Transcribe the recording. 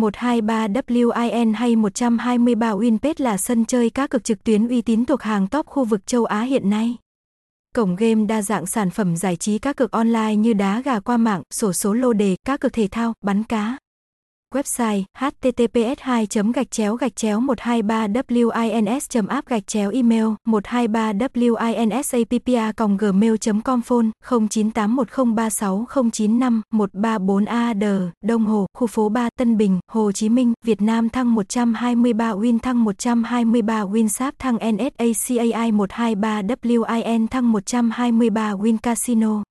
123WIN hay 123 Winpet là sân chơi cá cược trực tuyến uy tín thuộc hàng top khu vực châu Á hiện nay. Cổng game đa dạng sản phẩm giải trí cá cược online như đá gà qua mạng, sổ số lô đề, cá cược thể thao, bắn cá. Website https 2 gạch chéo gạch chéo 123 wins app gạch chéo email 123 winsappr gmail com phone 0981036095 134 AD Đông Hồ, khu phố 3 Tân Bình, Hồ Chí Minh, Việt Nam thăng 123 Win thăng 123 Winsap thăng NSACAI 123 WIN thăng 123 Win Casino.